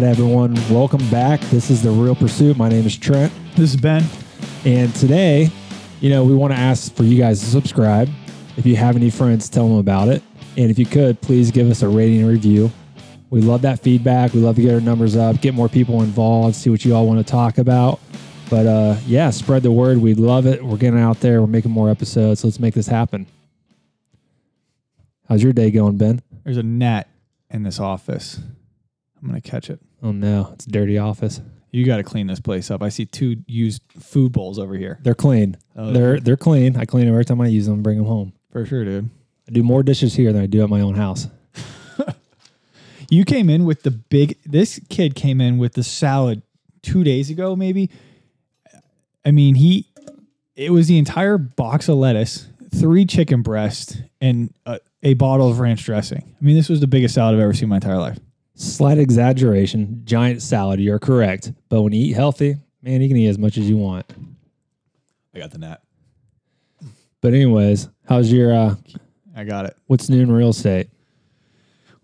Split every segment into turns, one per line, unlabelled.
right, everyone. Welcome back. This is The Real Pursuit. My name is Trent.
This is Ben.
And today, you know, we want to ask for you guys to subscribe. If you have any friends, tell them about it. And if you could, please give us a rating and review. We love that feedback. We love to get our numbers up, get more people involved, see what you all want to talk about. But uh, yeah, spread the word. We love it. We're getting out there. We're making more episodes. Let's make this happen. How's your day going, Ben?
There's a gnat in this office. I'm gonna catch it.
Oh no, it's a dirty office.
You got to clean this place up. I see two used food bowls over here.
They're clean.
Oh,
They're they're clean. I clean them every time I use them. Bring them home.
for sure, dude.
I do more dishes here than I do at my own house.
You came in with the big. This kid came in with the salad two days ago, maybe. I mean, he. It was the entire box of lettuce, three chicken breasts, and a, a bottle of ranch dressing. I mean, this was the biggest salad I've ever seen in my entire life.
Slight exaggeration. Giant salad. You're correct. But when you eat healthy, man, you can eat as much as you want.
I got the nap.
But anyways, how's your uh
I got it.
what's new in real estate?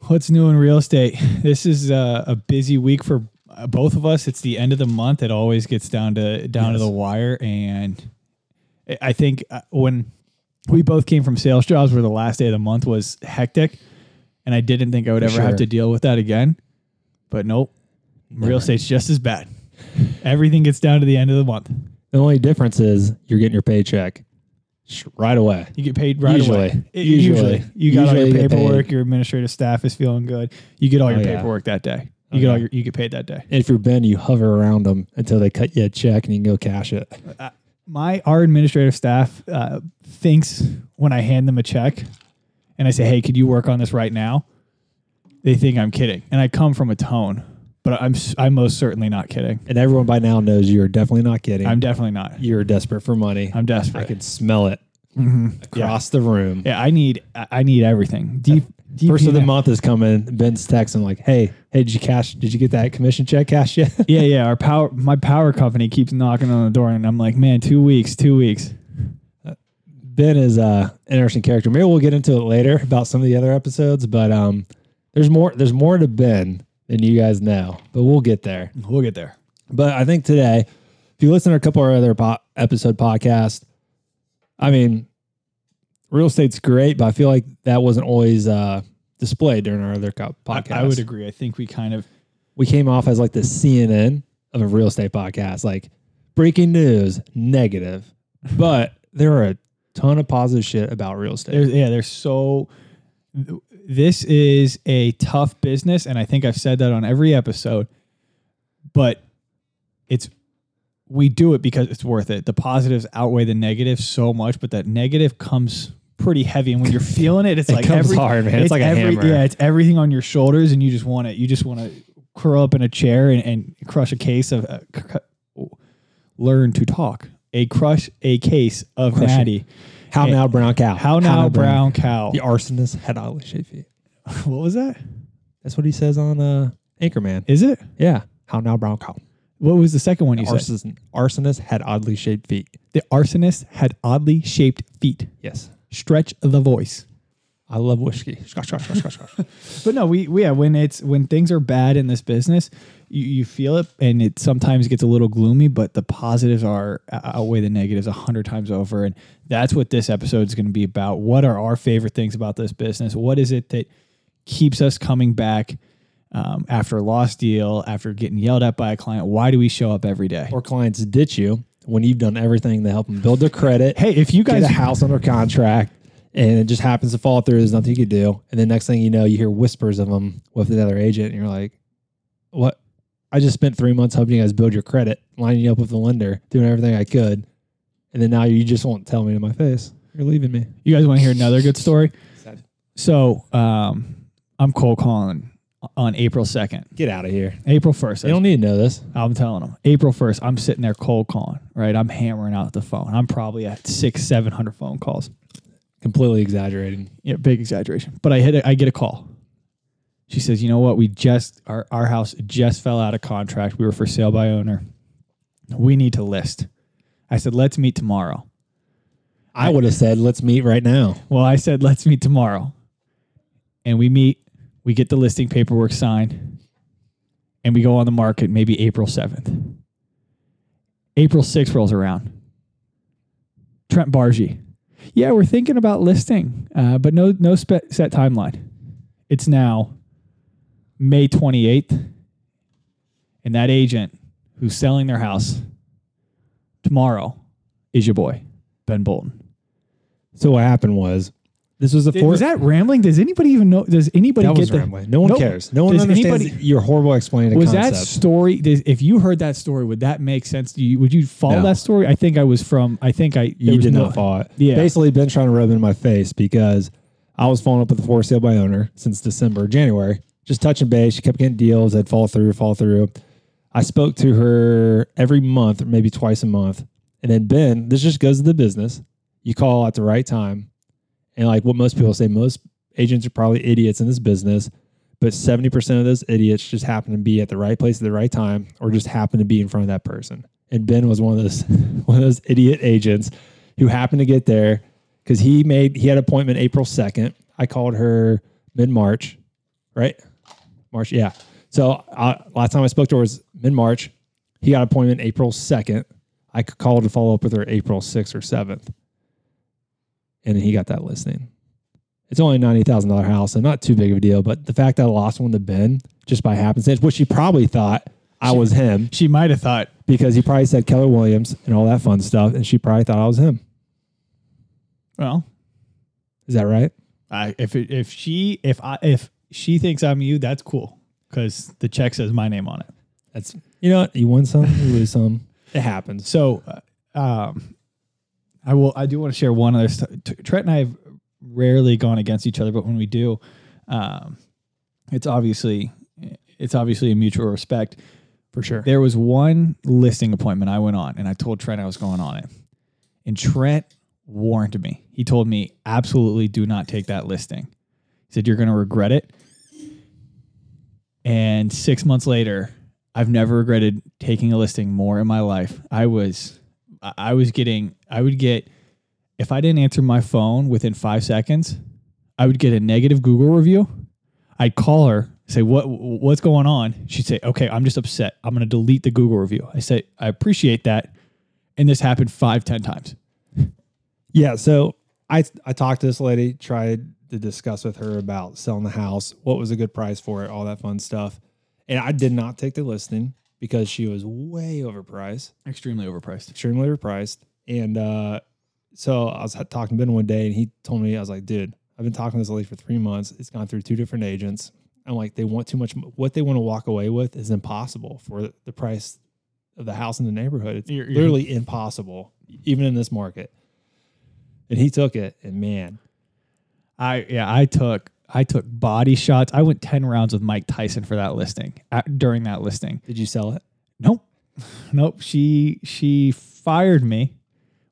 What's new in real estate? This is uh, a busy week for uh, both of us. It's the end of the month. It always gets down to down to the wire, and I- I think uh, when we both came from sales jobs, where the last day of the month was hectic, and I didn't think I would
For
ever have to deal with that again. But nope, real estate's just as bad. Everything gets down to the end of the month.
The only difference is you're getting your paycheck sh- right away.
You get paid right
Usually.
away. It-
Usually.
you got all
Usually
your
you get
paperwork. Your administrative staff is feeling good. You get all your
Oh, yeah.
paperwork that day.
Oh,
You get all your. You get paid that day.
And if you're Ben, you hover around them until they cut you a check and you can go cash it.
my our administrative staff uh, thinks when I hand them a check and I say, "Hey, could you work on this right now?" They think I'm kidding, and I come from a tone, but I'm I'm most certainly not kidding.
And everyone by now knows you're definitely not kidding.
I'm definitely not.
you're desperate for money.
I'm desperate.
I can smell it
Mhm. Yeah.
across the room.
yeah, I need I I need everything. Deep, deep
First of the month is coming. Ben's texting like, "Hey, hey, did you cash? Did you get that commission check cash yet?"
Yeah, yeah. Our power, my power company keeps knocking on the door, and I'm like, man, two weeks, two weeks.
Ben is a interesting character. Maybe we'll get into it later about some of the other episodes, but um, there's more. There's more to Ben than you guys know, but we'll get there.
We'll get there.
But I think today, if you listen to a couple of our other po- episode podcasts, I mean, real estate's great, but I feel like that wasn't always uh, displayed during our other co-
I,
podcasts.
I would agree. I think we kind of
we came off as like the CNN of a real estate podcast, like breaking news, negative, but there are a ton of positive shit about real estate.
There's, yeah, there's so. This is a tough business, and I think I've said that on every episode. But it's we do it because it's worth it. The positives outweigh the negatives so much, but that negative comes pretty heavy, and when you're feeling it, it's
It
like
comes
every,
hard, man. It's like a hammer.
Yeah, it's everything on your shoulders, and you just want to you just want to curl up in a chair and, and crush a case of uh, learn to talk. A crush a case of
Crush it.
natty.
How
Hey,
now, brown cow?
How now, brown cow?
The arsonist had oddly shaped feet.
What was that?
That's what he says on uh, Anchorman.
Is it?
Yeah. How now, brown cow?
What was the second one you
The
said?
arsonist, arsonist had oddly shaped feet.
The arsonist had oddly shaped feet.
Yes.
Stretch the voice.
I love whiskey. Scotch, scotch, scotch, scotch, scotch.
But no, we, we yeah, when it's when things are bad in this business, you, you feel it, and it sometimes gets a little gloomy. But the positives are outweigh the negatives a hundred times over, and that's what this episode is going to be about. What are our favorite things about this business? What is it that keeps us coming back um, after a lost deal, after getting yelled at by a client? Why do we show up every day?
or clients ditch you when you've done everything to help them build their credit,
Hey, if you
get
guys
a house under contract, and it just happens to fall through. There's nothing you could do. And then next thing you know, you hear whispers of them with another agent, and you're like, "What? I just spent three months helping you guys build your credit, lining you up with the lender, doing everything I could, and then now you just won't tell me to my face. You're leaving me."
You guys want to hear another good story?
Sad.
So, um, I'm cold calling on April 2nd.
Get out of here.
April 1st.
They don't need to know this.
I'm telling them. April 1st, I'm sitting there cold calling, right? I'm hammering out the phone. I'm probably at six, 700 phone calls.
Completely exaggerating.
Yeah, big exaggeration. But I hit a, I get a call. She says, you know what? We just, our, our house just fell out of contract. We were for sale by owner. We need to list. I said, let's meet tomorrow.
I would have said, let's meet right now.
Well, I said, let's meet tomorrow. And we meet, we get the listing paperwork signed. and we go on the market maybe April 7th. April 6th rolls around. Trent Bargy. Yeah, we're thinking about listing, uh, but no no spe- set timeline. It's now May 28th, and that agent who's selling their house tomorrow is your boy, Ben Bolton.
So what happened was this was the fourth.
was that rambling? Does anybody even know? Does anybody
that
get
was
the,
rambling. No one cares. No one understands
anybody-
your horrible explaining
was
concept.
that story? Does, if you heard that story, would that make sense you? Would you follow
No.
that story? I think I was from. I think I.
you did
no-
not follow it.
Yeah.
Basically, been trying to rub it in my face because I was following up with the for sale by owner since December, January, just touching base. She kept getting deals that fall through, fall through. I spoke to her every month, maybe twice a month. And then Ben, this just goes to the business. You call at the right time. And like what most people say, most agents are probably idiots in this business, but 70% of those idiots just happen to be at the right place at the right time or just happen to be in front of that person. And Ben was one of those one of those idiot agents who happened to get there because he made he had appointment April 2nd. I called her mid March, right? March, yeah. So uh, last time I spoke to her was mid March. He got an appointment April 2nd. I could call to follow up with her April 6th or 7th. And then he got that listing. It's only a ninety thousand dollar house, so not too big of a deal. But the fact that I lost one to Ben just by happenstance, which she probably thought I was him
She might have thought.
because he probably said Keller Williams and all that fun stuff, and she probably thought I was him.
Well,
Is that right?
I, if if she if I if she thinks I'm you, that's cool because the check says my name on it.
That's you know what? You win some, you lose some. It happens.
So, uh, um, I will. I do want to share one other. St- T- Trent and I have rarely gone against each other, but when we do, um, it's obviously it's obviously a mutual respect.
For sure.
There was one listing appointment I went on, and I told Trent I was going on it, and Trent warned me. He told me absolutely do not take that listing. He said you're going to regret it. And six months later, I've never regretted taking a listing more in my life. I was, I was getting, I would get, if I didn't answer my phone within five seconds, I would get a negative Google review. I'd call her, say, what, what's going on? She'd say, okay, I'm just upset. I'm going to delete the Google review. I say, I appreciate that. And this happened five, ten times.
Yeah. So I I talked to this lady, tried to discuss with her about selling the house, what was a good price for it, all that fun stuff. And I did not take the listing because she was way overpriced,
Extremely overpriced.
extremely overpriced. And uh, so I was talking to Ben one day, and he told me, I was like, dude, I've been talking to this lady for three months. It's gone through two different agents. I'm like, they want too much. What they want to walk away with is impossible for the price of the house in the neighborhood. It's
You're- you're-
literally impossible, even in this market. And he took it, and man,
I yeah, I took I took body shots. I went ten rounds with Mike Tyson for that listing. At, during that listing,
did you sell it?
nope, nope. She she fired me.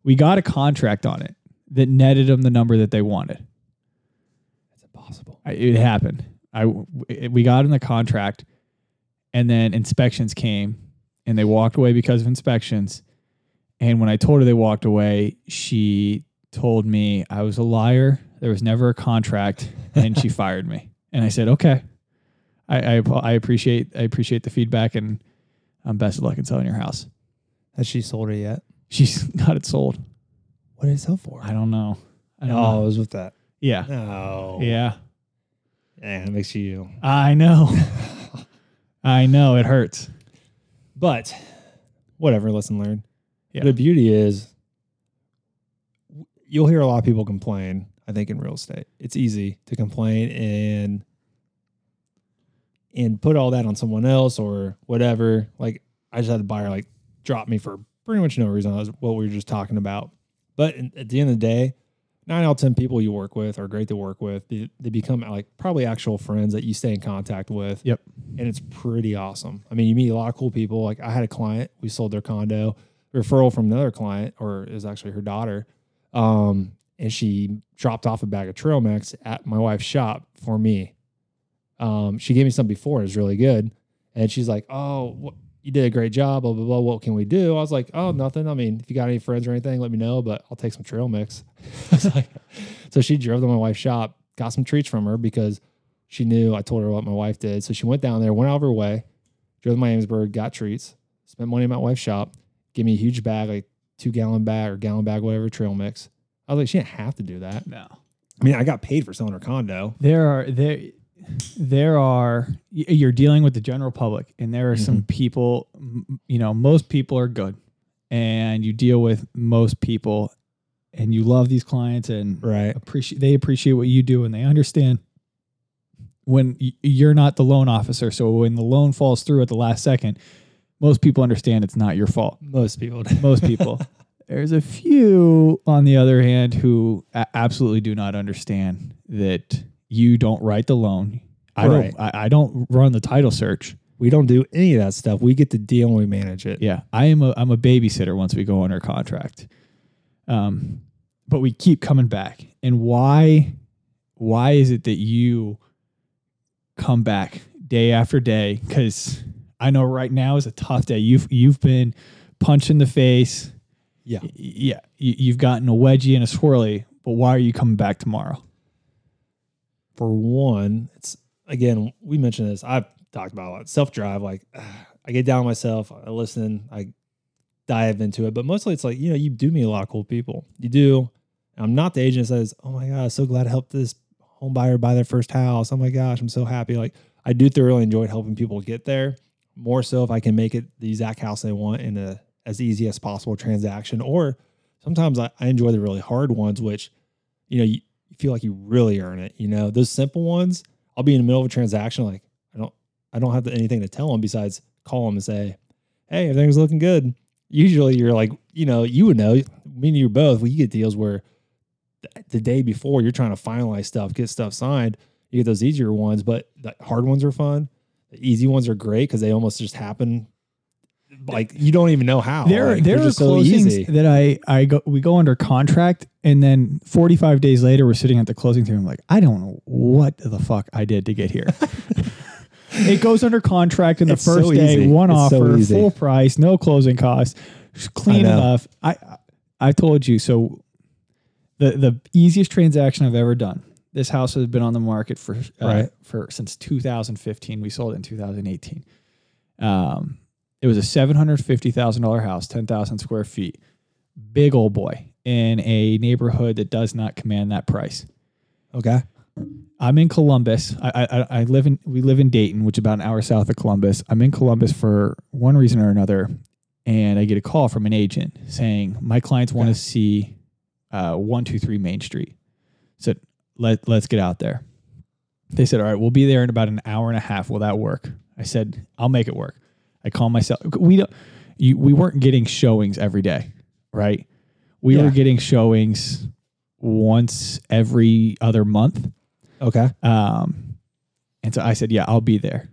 We got a contract on it that netted them the number that they wanted.
It's impossible.
I, it happened. I we got in the contract, and then inspections came, and they walked away because of inspections. And when I told her they walked away, she told me I was a liar. There was never a contract, and she fired me. And I said, "Okay, I, I I appreciate I appreciate the feedback, and um, best of luck in selling your house."
Has she sold it yet?
She's got it sold.
What did it sell for?
I don't know. I don't
Oh,
know.
it was with that.
Yeah,
No.
yeah.
And it makes you.
I know. I know it hurts.
But whatever, lesson learned.
Yeah.
The beauty is you'll hear a lot of people complain, I think, in real estate. It's easy to complain and and put all that on someone else or whatever. Like I just had the buyer like drop me for pretty much no reason. That was what we were just talking about. But at the end of the day, nine out of ten people you work with are great to work with. They, they become like probably actual friends that you stay in contact with
Yep.
and it's pretty awesome. I mean, you meet a lot of cool people. Like I had a client, we sold their condo, referral from another client, or it was actually her daughter, um, and she dropped off a bag of trail mix at my wife's shop for me. Um, she gave me some before; it was really good, and she's like, "Oh, wh- you did a great job." Blah blah blah. What can we do? I was like, "Oh, nothing. I mean, if you got any friends or anything, let me know. But I'll take some trail mix." So she drove to my wife's shop, got some treats from her because she knew I told her what my wife did. So she went down there, went out of her way, drove to Miamisburg, got treats, spent money at my wife's shop, gave me a huge bag, like two gallon bag or gallon bag, whatever trail mix. I was like, she didn't have to do that.
No.
I mean, I got paid for selling her condo.
There are there there are you're dealing with the general public and there are some mm-hmm. people you know most people are good and you deal with most people and you love these clients and
Right.
appreciate they appreciate what you do and they understand when you're not the loan officer so when the loan falls through at the last second most people understand it's not your fault
Most people.
most people there's a few on the other hand who a- absolutely do not understand that you don't write the loan i
Right.
don't I, I don't run the title search
we don't do any of that stuff. We get the deal and we manage it.
yeah i am a i'm a babysitter once we go under contract um but we keep coming back and why why is it that you come back day after day because i know right now is a tough day you've you've been punched in the face
Yeah.
Yeah you, you've gotten a wedgie and a swirly but why are you coming back tomorrow
For one, it's again, we mentioned this. I've talked about a lot. Self drive, like I get down myself, I listen, I dive into it. But mostly it's like, you know, you do meet a lot of cool people. You do. I'm not the agent that says, Oh my God, so glad to help this home buyer buy their first house. Oh my gosh, I'm so happy. Like I do thoroughly enjoy helping people get there. More so if I can make it the exact house they want in a as easy as possible transaction. Or sometimes I, I enjoy the really hard ones, which, you know, you, feel like you really earn it. You know, those simple ones, I'll be in the middle of a transaction, like I don't I don't have anything to tell them besides call them and say, Hey, everything's looking good. Usually you're like, you know, you would know, me and you both, we get deals where th- the day before you're trying to finalize stuff, get stuff signed. You get those easier ones, but the hard ones are fun. The easy ones are great because they almost just happen. Like you don't even know how.
there,
Like,
there are
so
closings
easy.
that I, I go, we go under contract, and then 45 days later, we're sitting at the closing table. I'm like, I don't know what the fuck I did to get here. it goes under contract in the
It's so
first day,
easy.
one
It's
offer,
easy.
full price, no closing costs, clean
I
enough. I, I told you so. The the easiest transaction I've ever done. This house has been on the market for uh,
Right.
for since 2015. We sold it in 2018. Um, it was a seven hundred fifty thousand dollar house, ten thousand square feet, big old boy in a neighborhood that does not command that price.
Okay.
I'm in Columbus. I, I I live in we live in Dayton, which is about an hour south of Columbus. I'm in Columbus for one reason or another, and I get a call from an agent saying my clients want to see uh, one two three Main Street. Said let let's get out there. They said, all right, we'll be there in about an hour and a half. Will that work? I said, I'll make it work. I call myself. We don't. You, we weren't getting showings every day, right? We
Yeah.
were getting showings once every other month.
Okay.
Um, and so I said, yeah, I'll be there.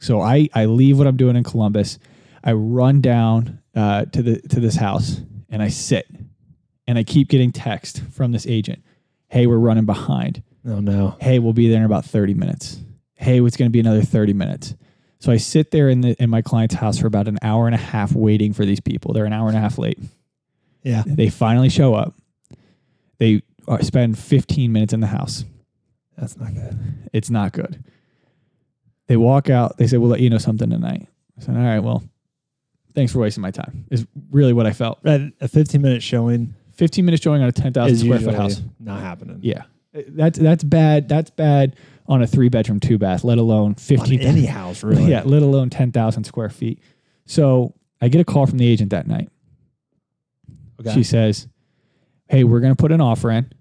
So I, I leave what I'm doing in Columbus. I run down uh, to the to this house and I sit and I keep getting text from this agent. Hey, we're running behind.
Oh no.
Hey, we'll be there in about 30 minutes. Hey, it's going to be another 30 minutes. So I sit there in the in my client's house for about an hour and a half waiting for these people. They're an hour and a half late.
Yeah.
They finally show up. They uh, spend 15 minutes in the house.
That's not good.
It's not good. They walk out. They say, "We'll let you know something tonight." I said, "All right, well, thanks for wasting my time." Is really what I felt.
A 15 minute showing
15 minutes showing on a 10,000 square foot house.
not happening.
Yeah, that's that's bad. That's bad on a three bedroom, two bath. Let alone
On
15.
any house, really.
Yeah, let alone 10,000 square feet. So I get a call from the agent that night.
Okay.
She says, "Hey, we're gonna put an offer in,"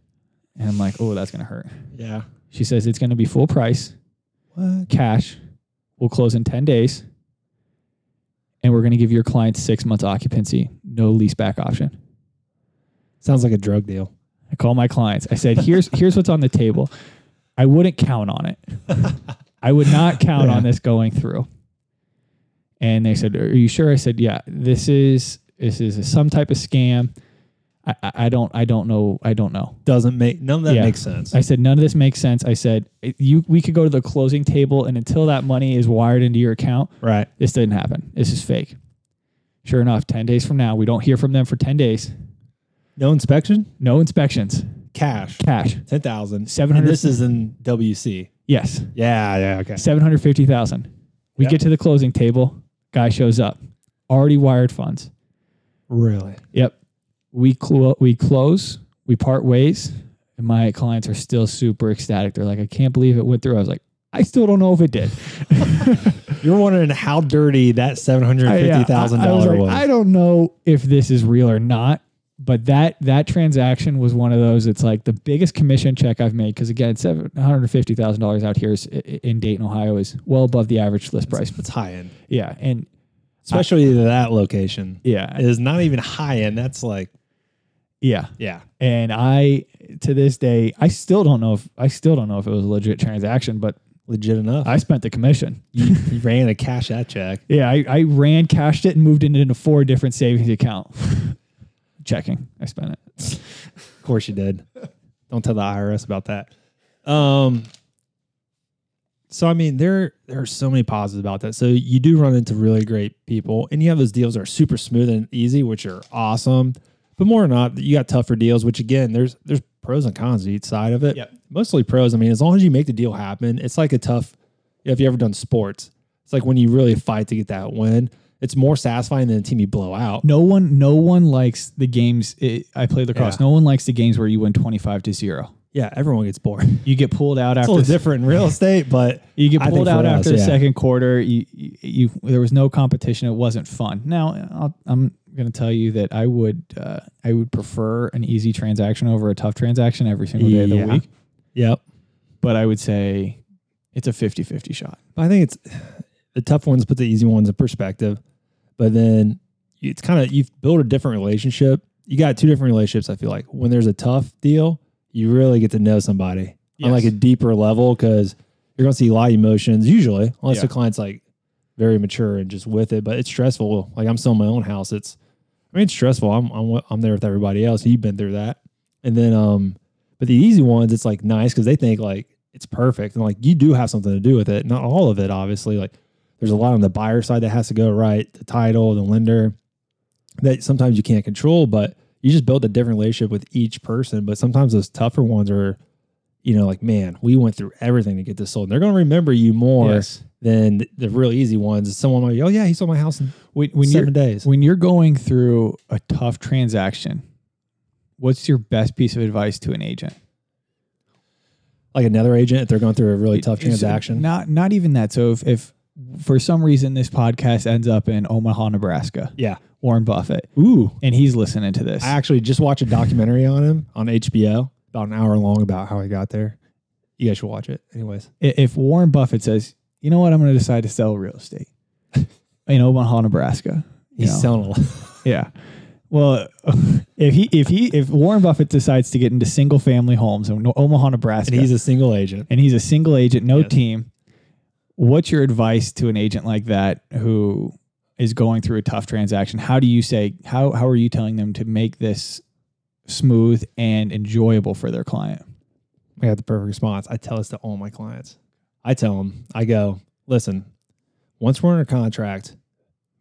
and I'm like, "Oh, that's gonna hurt."
yeah.
She says it's gonna be full price.
What?
cash. We'll close in 10 days. And we're going to give your client six months occupancy, no lease back option.
Sounds like a drug deal.
I call my clients. I said, here's, here's what's on the table. I wouldn't count on it. I would not count
Yeah.
on this going through. And they said, are you sure? I said, yeah, this is, this is some type of scam. I, I, I don't, I don't know. I don't know.
Doesn't make none of that
Yeah.
makes sense.
I said none of this makes sense. I said you we could go to the closing table and until that money is wired into your account,
right.
this didn't happen. This is fake. Sure enough, 10 days from now, we don't hear from them for 10 days.
No inspection.
No inspections.
Cash.
Cash.
Ten thousand.
700
This is in WC.
Yes.
Yeah. Yeah. Okay.
750,000. We
Yep.
get to the closing table. Guy shows up, already wired funds.
Really?
Yep. We clo- we close, we part ways, and my clients are still super ecstatic. They're like, I can't believe it went through. I was like, I still don't know if it did.
You're wondering how dirty that seven hundred
I- yeah,
fifty thousand
I- I was like,
was.
I don't know if this is real or not, but that that transaction was one of those. It's like the biggest commission check I've made because again, seven hundred fifty thousand dollars out here is, i- i- in Dayton, Ohio, is well above the average list price.
It's high end,
Yeah, and
especially to that location.
yeah,
is not even high end. That's like,
yeah.
yeah,
And I, to this day, I still don't know if I still don't know if it was a legit transaction, but
legit enough.
I spent the commission.
you, you ran to cash that check.
Yeah, I, I ran, cashed it, and moved it into four different savings account. Checking. I spent it.
Of course you did. Don't tell the IRS about that. Um. So I mean, there there are so many positives about that. So you do run into really great people, and you have those deals that are super smooth and easy, which are awesome. But more or not, you got tougher deals, which again, there's there's pros and cons to each side of it.
Yep.
Mostly pros. I mean, as long as you make the deal happen, it's like a tough. If you ever done sports, it's like when you really fight to get that win. It's more satisfying than a team you blow out.
No one, no one likes the games. It, I played lacrosse.
Yeah.
No one likes the games where you win twenty five to zero.
Yeah, everyone gets bored.
You get pulled out
It's a
after
little different in real estate, but
You get pulled out
us,
after the
yeah.
second quarter. You, you, you, there was no competition. It wasn't fun. Now, I'll, I'm going to tell you that I would, uh, I would prefer an easy transaction over a tough transaction every single day of the week.
yep.
But I would say it's a 50-50 shot.
I think it's the tough ones put the easy ones in perspective, but then it's kind of you've built a different relationship. You got two different relationships. I feel like when there's a tough deal, you really get to know somebody on like a deeper level because you're going to see a lot of emotions usually, unless
Yeah.
the client's like very mature and just with it. But it's stressful. Like I'm still in my own house. It's I mean it's stressful. I'm I'm I'm there with everybody else. You've been through that, and then um, but the easy ones, it's like nice because they think like it's perfect and like you do have something to do with it. Not all of it, obviously. Like there's a lot on the buyer side that has to go right. The title, the lender, that sometimes you can't control, but you just build a different relationship with each person. But sometimes those tougher ones are, you know, like man, we went through everything to get this sold. And they're going to remember you more
Yes.
than the, the real easy ones. Someone might, be, oh yeah, he sold my house in
When, when you're
seven days.
when you're going through a tough transaction, what's your best piece of advice to an agent?
like another agent, if they're going through a really tough transaction.
Not not even that. So if, if for some reason this podcast ends up in Omaha, Nebraska,
yeah.
Warren Buffett,
Ooh.
and he's listening to this.
I actually just watched a documentary on him on HBO, about an hour long about how he got there. You guys should watch it. Anyways.
If Warren Buffett says, you know what, I'm going to decide to sell real estate in Omaha, Nebraska.
He's
know?
selling a lot.
Yeah. Well, if he if he if Warren Buffett decides to get into single family homes in Omaha, Nebraska,
And he's a single agent.
and he's a single agent, no
Yes.
team. What's your advice to an agent like that who is going through a tough transaction? How do you say how how are you telling them to make this smooth and enjoyable for their client?
I got the perfect response. I tell this to all my clients. I tell them, I go, listen, once we're under contract,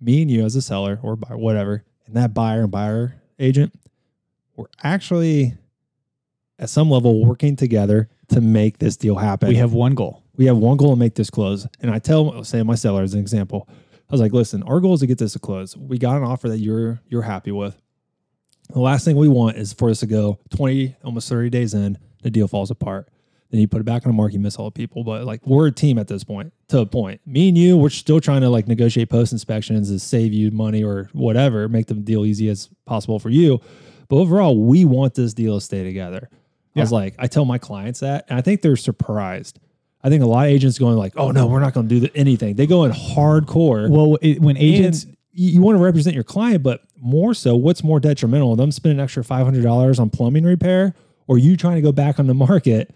me and you as a seller or buyer, whatever, and that buyer and buyer agent, we're actually at some level working together to make this deal happen.
We have one goal.
We have one goal to make this close. And I tell, say my seller as an example, I was like, listen, our goal is to get this to close. We got an offer that you're you're happy with. The last thing we want is for this to go 20, almost 30 days in, the deal falls apart. Then you put it back on the market, you miss all the people. But like we're a team at this point, to a point. Me and you, we're still trying to like negotiate post inspections to save you money or whatever, make the deal easy as possible for you. But overall, we want this deal to stay together. I was like, I tell my clients that, and I think they're surprised. I think a lot of agents going like, "Oh no, we're not going to do the, anything." They go in hardcore.
Well, it, when agents
and you, want to represent your client, but more so, what's more detrimental? Them spending an extra five hundred dollars on plumbing repair, or you trying to go back on the market,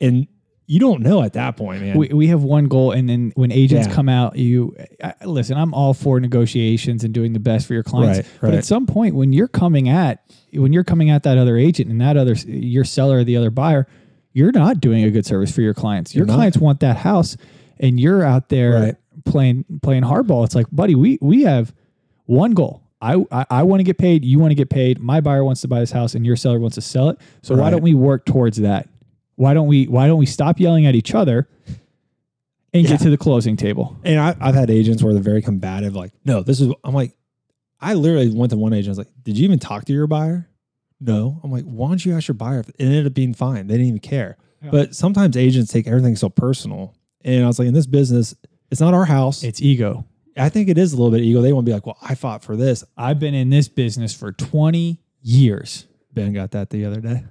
and you don't know at that point, man.
we, we have one goal and then when agents
Yeah.
come out you I, listen i'm all for negotiations and doing the best for your clients
Right,
but at some point when you're coming at when you're coming at that other agent and that other your seller or the other buyer you're not doing a good service for your clients your
You're not.
clients want that house and you're out there
Right.
playing playing hardball it's like buddy we we have one goal I, I, I want to get paid. You want to get paid. My buyer wants to buy this house, and your seller wants to sell it. So why don't we work towards that? Why don't we Why don't we stop yelling at each other and
Yeah.
get to the closing table.
And I, I've had agents where they're very combative, like, no, this is, I'm like, I literally went to one agent, I was like, did you even talk to your buyer? No. I'm like, why don't you ask your buyer? It ended up being fine. They didn't even care.
Yeah.
But sometimes agents take everything so personal. And I was like, in this business, it's not our house.
It's ego.
I think it is a little bit ego. They want to be like, well, I fought for this.
I've been in this business for 20 years.
Ben got that the other day.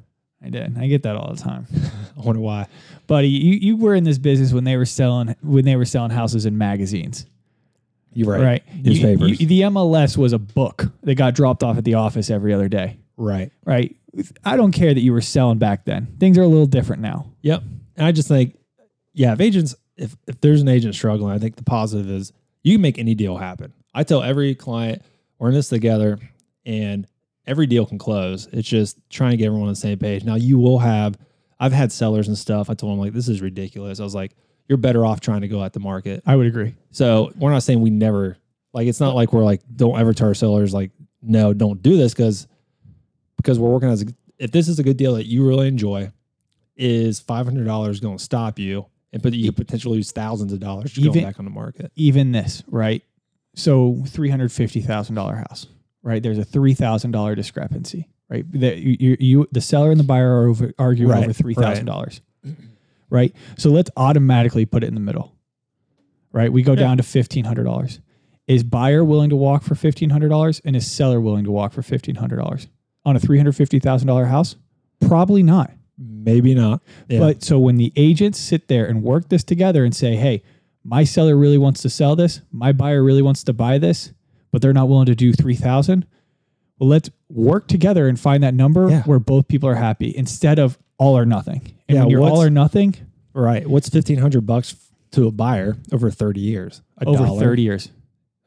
I did. I get that all the time.
I wonder why.
Buddy, you, you were in this business when they were selling when they were selling houses in magazines.
You're right.
Right. You- you- the MLS was a book that got dropped off at the office every other day.
Right.
Right. I don't care that you were selling back then. Things are a little different now.
Yep. And I just think, yeah, if agents, if, if there's an agent struggling, I think the positive is you can make any deal happen. I tell every client, we're in this together and every deal can close. It's just trying to get everyone on the same page. Now, you will have, I've had sellers and stuff. I told them, like, this is ridiculous. I was like, you're better off trying to go at the market.
I would agree.
So we're not saying we never, like, it's not like we're like, don't ever tell our sellers, like, no, don't do this because, because we're working as, a, if this is a good deal that you really enjoy, is $500 going to stop you and put you could potentially lose thousands of dollars just
Even-
going back on the market?
Even this, right? So three hundred fifty thousand dollar house, right? There's a three thousand dollar discrepancy, right? The, you, you, you, the seller and the buyer are over, arguing
Right,
over three thousand dollars, right? So let's automatically put it in the middle, right? We go
Yeah.
down to fifteen hundred dollars. Is buyer willing to walk for fifteen hundred dollars, and is seller willing to walk for fifteen hundred dollars on a three hundred fifty thousand dollar house? Probably not.
Maybe not. Yeah.
But so when the agents sit there and work this together and say, hey, my seller really wants to sell this, my buyer really wants to buy this, but they're not willing to do 3000 well, let's work together and find that number
Yeah.
where both people are happy instead of all or nothing. And
Yeah,
when you're all or nothing,
right. What's 1500 bucks to a buyer over 30 years? A
over
dollar,
30 years.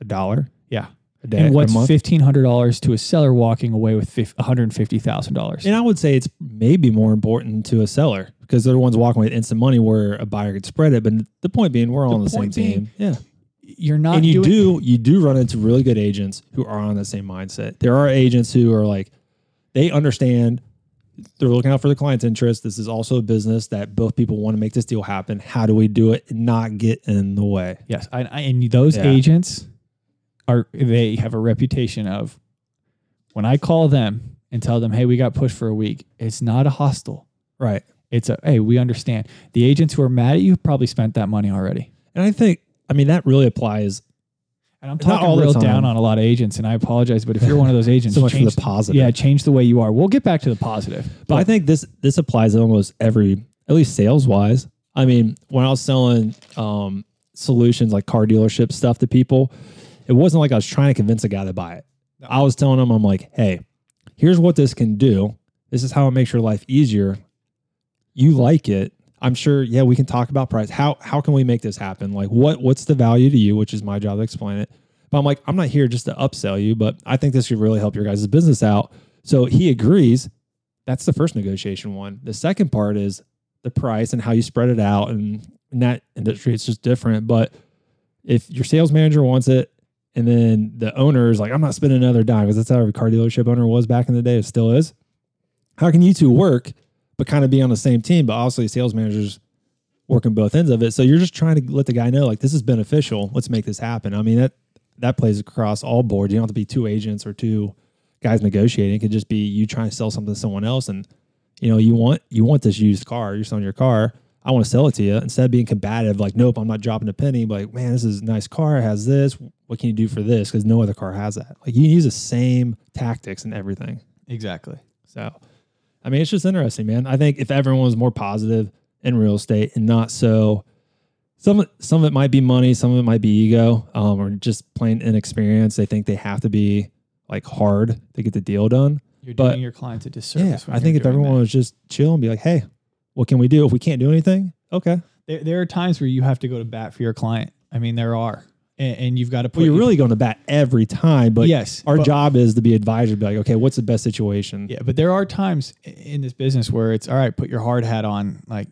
a dollar
Yeah.
Day,
And what's $1,500 to a seller walking away with $150,000?
And I would say it's maybe more important to a seller because they're the ones walking with instant money where a buyer could spread it. But the point being, we're all on the same
being-
team. Yeah.
You're not
and you do you do run into really good agents who are on the same mindset. There are agents who are like they understand they're looking out for the client's interest. This is also a business that both people want to make this deal happen. How do we do it and not get in the way?
Yes, I, I, and those
Yeah.
agents are they have a reputation of when I call them and tell them, "Hey, we got pushed for a week." It's not a hostile.
Right.
It's a hey, we understand. The agents who are mad at you probably spent that money already.
And I think I mean that really applies
And I'm talking
all
real down on a lot of agents, and I apologize, but if you're one of those agents,
so much for
change
the positive.
Yeah, change the way you are. We'll get back to the positive.
But I think this this applies to almost every, at least sales wise. I mean, when I was selling um, solutions like car dealership stuff to people, it wasn't like I was trying to convince a guy to buy it. I was telling him, I'm like, hey, here's what this can do. This is how it makes your life easier. You like it. I'm sure, yeah, we can talk about price. How how can we make this happen? Like what what's the value to you, which is my job to explain it. But I'm like, I'm not here just to upsell you, but I think this could really help your guys' business out. So he agrees. That's the first negotiation one. The second part is the price and how you spread it out. And in that industry, it's just different. But if your sales manager wants it, and then the owner is like, I'm not spending another dime because that's how every car dealership owner was back in the day. It still is. How can you two work, but kind of be on the same team? But also, sales managers working both ends of it. So you're just trying to let the guy know, like, this is beneficial. Let's make this happen. I mean, that that plays across all boards. You don't have to be two agents or two guys negotiating. It could just be you trying to sell something to someone else, and you know you want you want this used car. You're selling your car. I want to sell it to you instead of being combative. Like, nope, I'm not dropping a penny. But like, man, this is a nice car. It has this. What can you do for this? Because no other car has that. Like, you can use the same tactics and everything.
Exactly.
So, I mean, it's just interesting, man. I think if everyone was more positive in real estate and not so, some some of it might be money, some of it might be ego, um, or just plain inexperience. They think they have to be like hard to get the deal done.
You're
But-
doing your clients a disservice. when
I think if everyone
that.
was just chill and be like, hey, what can we do? If we can't do anything, okay.
there, there are times where you have to go to bat for your client. I mean, there are, and, and you've got to put.
Well, you're
your-
really going to bat every time, but
yes.
our
but-
job is to be advisor, be like, okay, what's the best situation?
Yeah, but there are times in this business where it's all right. Put your hard hat on. Like,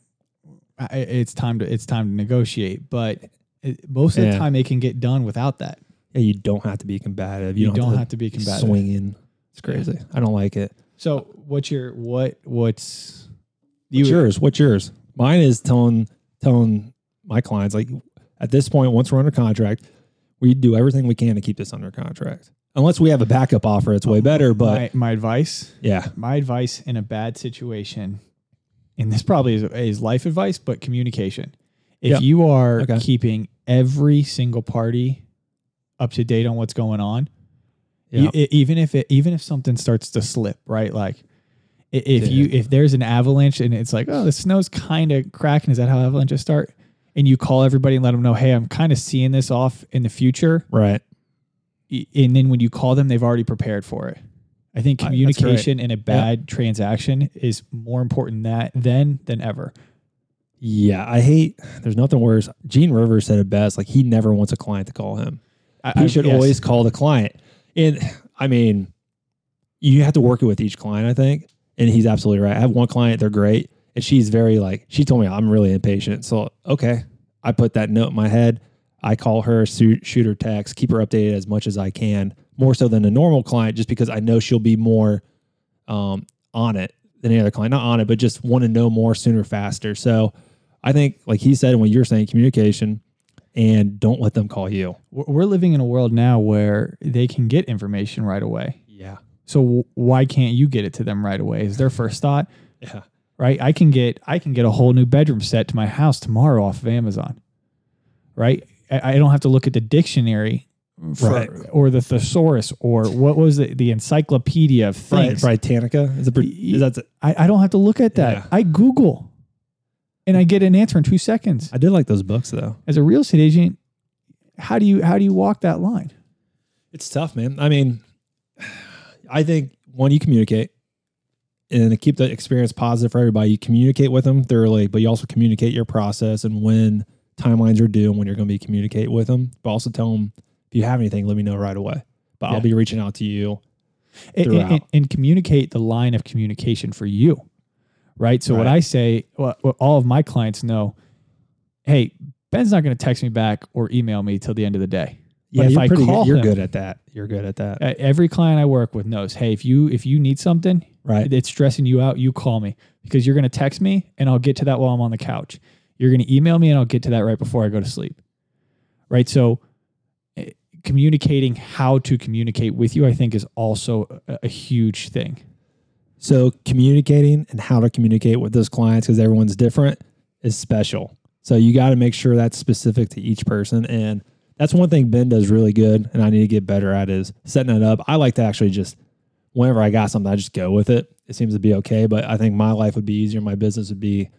it's time to it's time to negotiate. But it, most of the time, it can get done without that.
Yeah, you don't have to be combative.
You,
You,
don't,
have,
have to be combative.
swinging. It's crazy. I don't like it.
So, what's your what? What's
What's yours? What's yours? Mine is telling telling my clients like at this point, once we're under contract, we do everything we can to keep this under contract. Unless we have a backup offer, it's way um, better. But
my, my advice,
yeah,
my advice in a bad situation, and this probably is, is life advice, but communication. If
Yep.
you are
Okay.
keeping every single party up to date on what's going on, E- e- even if it, even if something starts to slip, right? Like if
Yeah.
you if there's an avalanche and it's like, oh, the snow's kind of cracking. Is that how avalanches start? And you call everybody and let them know, hey, I'm kind of seeing this off in the future.
right.
And then when you call them, they've already prepared for it. I think communication in a bad transaction is more important that then than ever.
Yeah, I hate. There's nothing worse. Gene Rivers said it best. Like he never wants a client to call him.
I,
He
I-
should
yes.
always call the client. And I mean, you have to work it with each client, I think. And he's absolutely right. I have one client, they're great. And she's very like, she told me I'm really impatient. So, okay. I put that note in my head. I call her, shoot, shoot her text, keep her updated as much as I can, more so than a normal client, just because I know she'll be more um, on it than any other client. Not on it, but just want to know more sooner, faster. So I think, like he said, when you're saying communication and don't let them call you.
We're we're living in a world now where they can get information right away. So why can't you get it to them right away? Is their first thought.
Yeah.
right? I can get I can get a whole new bedroom set to my house tomorrow off of Amazon, right? I, I don't have to look at the dictionary for,
Right.
or the thesaurus or what was it, the encyclopedia of
Right,
things.
Britannica is, a, is that
I, I don't have to look at that.
Yeah.
I Google and I get an answer in two seconds.
I did like those books though.
As a real estate agent, how do you how do you walk that line?
It's tough, man. I mean, I think one, you communicate and keep the experience positive for everybody, you communicate with them thoroughly, but you also communicate your process and when timelines are due and when you're going to be communicate with them. But also tell them if you have anything, let me know right away. But
Yeah.
I'll be reaching out to you.
and, and- and communicate the line of communication for you, right? So what I say, what, what all of my clients know, hey, Ben's not going to text me back or email me till the end of the day. But if
you're
I call
good. You're
him-
good at that. You're good at that.
Every client I work with knows, hey, if you if you need something,
Right.
it's stressing you out, you call me because you're going to text me and I'll get to that while I'm on the couch. You're going to email me and I'll get to that right before I go to sleep. Right? So communicating how to communicate with you I think is also a, a huge thing.
So communicating and how to communicate with those clients because everyone's different is special. So you got to make sure that's specific to each person. And that's one thing Ben does really good, and I need to get better at is setting it up. I like to actually just whenever I got something, I just go with it. It seems to be okay, but I think my life would be easier, my business would be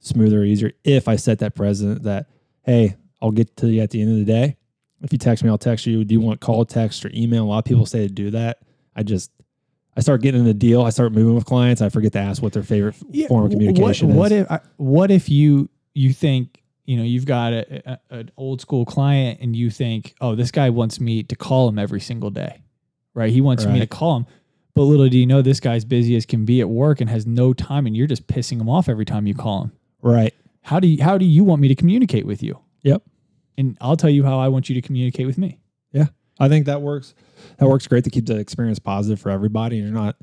smoother, easier if I set that precedent that hey, I'll get to you at the end of the day. If you text me, I'll text you. Do you want call, text, or email? A lot of people say to do that. I just I start getting in the deal. I start moving with clients. I forget to ask what their favorite f- form of communication
what, What
is.
if I- what if you you think you know you've got a, a, an old school client and you think oh this guy wants me to call him every single day, right? He wants me to call him, but little do you know this guy's busy as can be at work and has no time, and you're just pissing him off every time you call him.
right.
How do you, how do you want me to communicate with you?
Yep.
And I'll tell you how I want you to communicate with me.
Yeah i think that works. That works great to keep the experience positive for everybody. And you're not,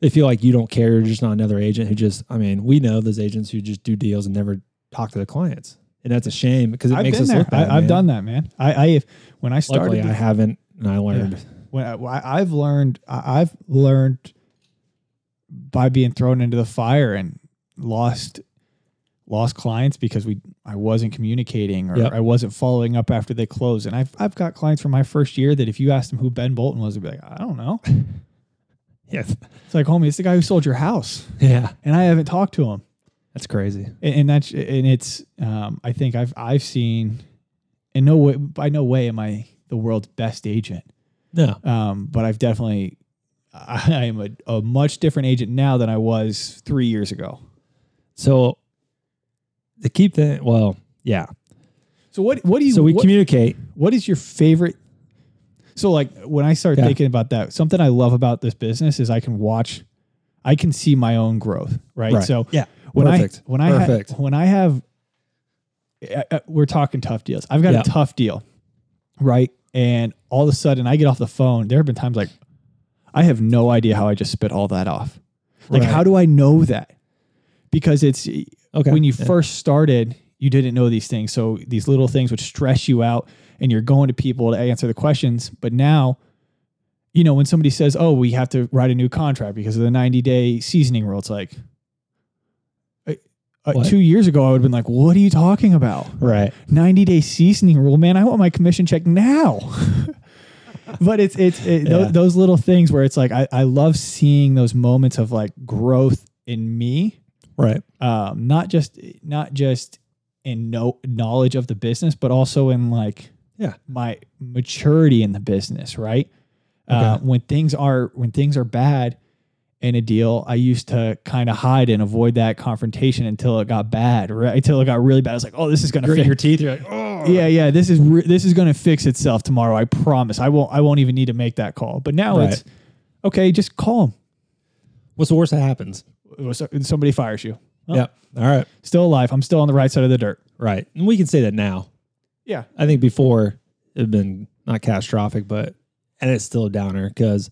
they feel like you don't care. You're just not another agent who just, I mean, we know those agents who just do deals and never talk to the clients. And that's a shame because it
I've
makes us
there.
look bad.
I, I've
man.
done that, man. I, I when I started.
Luckily, I haven't, and I learned.
when I, I've learned I- I've learned by being thrown into the fire and lost lost clients because we I wasn't communicating or
Yep.
I wasn't following up after they closed. And I've I've got clients from my first year that if you asked them who Ben Bolton was, they'd be like, I don't know.
Yes.
It's like, homie, it's the guy who sold your house,
Yeah.
and I haven't talked to him.
That's crazy.
And, and that's and it's um, I think I've I've seen in no way by no way am I the world's best agent.
No.
Um, but I've definitely, I, am a, a much different agent now than I was three years ago.
So to keep that, well, yeah.
So what, what do you,
So we
what,
communicate.
what is your favorite? So like when I start
Yeah.
thinking about that, something I love about this business is I can watch, I can see my own growth. Right.
Right.
So
Yeah.
When
Perfect.
I, when I, ha- when I have, uh, uh, we're talking tough deals. I've got a tough deal. Right. And all of a sudden I get off the phone. There have been times like, I have no idea how I just spit all that off. Like,
Right.
how do I know that? Because it's
Okay.
when you
Yeah.
first started, you didn't know these things. So these little things would stress you out and you're going to people to answer the questions. But now, you know, when somebody says, oh, we have to write a new contract because of the 90 day seasoning rule, it's like, uh, uh, two years ago, I would have been like, what are you talking about?
Right.
90 day seasoning rule, man. I want my commission check now. but it's, it's, it,
Yeah.
those little things where it's like, I, I love seeing those moments of like growth in me
Right.
um, not just not just in no knowledge of the business, but also in like
Yeah.
my maturity in the business. Right. Uh, when things are when things are bad in a deal, I used to kind of hide and avoid that confrontation until it got bad. Right. Until it got really bad. I was like, oh, this is gonna
Grit your teeth. You're like, oh.
Yeah, yeah. This is re- this is gonna fix itself tomorrow. I promise. I won't. I won't even need to make that call. But now
Right.
it's okay. Just call
What's the worst that happens?
Uh, somebody fires you. Oh.
Yeah. All right.
Still alive. I'm still on the right side of the dirt.
Right. And we can say that now.
Yeah.
I think before it had been not catastrophic, but and it's still a downer because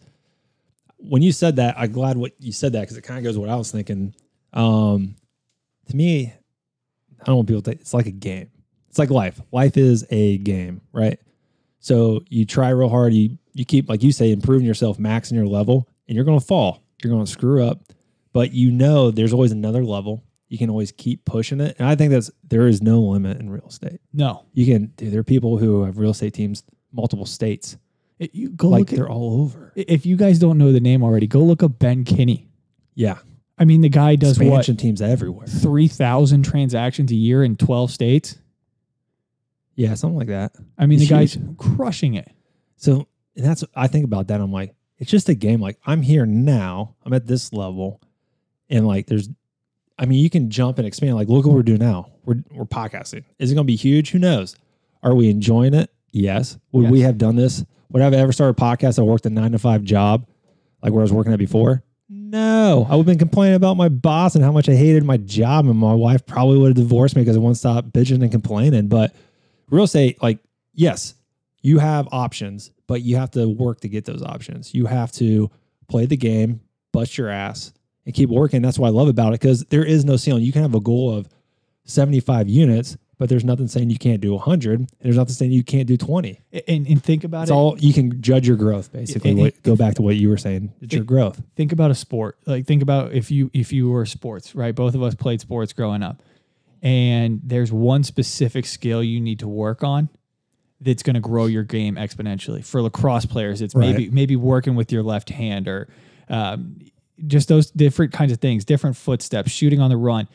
when you said that, I'm glad what you said that because it kind of goes what I was thinking. Um, to me, I don't want people to. It's like a game. It's like life. Life is a game, right? So you try real hard. You you keep like you say improving yourself, maxing your level, and you're going to fall. You're going to screw up, but you know there's always another level. You can always keep pushing it, and I think that's there is no limit in real estate
No.
you can dude, there are people who have real estate teams multiple states
It- you go
like
look
they're all over.
If you guys don't know the name already, go look up Ben Kinney.
yeah.
I mean, the guy does what?
expansion teams everywhere.
three thousand transactions a year in twelve states.
yeah something like that.
I mean,
He's
the guy's crushing it.
so and that's i think about that i'm like it's just a game like i'm here now i'm at this level and like there's i mean you can jump and expand like look what we're doing now. We're, we're podcasting. Is it going to be huge? Who knows? Are we enjoying it? Yes. Would we have done this would i have ever started a podcast i worked a nine to five job like where i was working at before no i would have been complaining about my boss and how much i hated my job and my wife probably would have divorced me because i wouldn't stop bitching and complaining but real estate like yes you have options, but you have to work to get those options. You have to play the game, bust your ass, and keep working. That's what I love about it because there is no ceiling. You can have a goal of 75 units, but there's nothing saying you can't do 100. And there's nothing saying you can't do 20.
And, and think about
It's
it.
all you can judge your growth, basically.
And-
What, go back to what you were saying. It's your growth.
think about a sport. Like think about if you if you were sports, right? Both of us played sports growing up. And there's one specific skill you need to work on that's going to grow your game exponentially. For lacrosse players, it's
Right.
maybe maybe working with your left hand or um, just those different kinds of things, different footsteps, shooting on the run.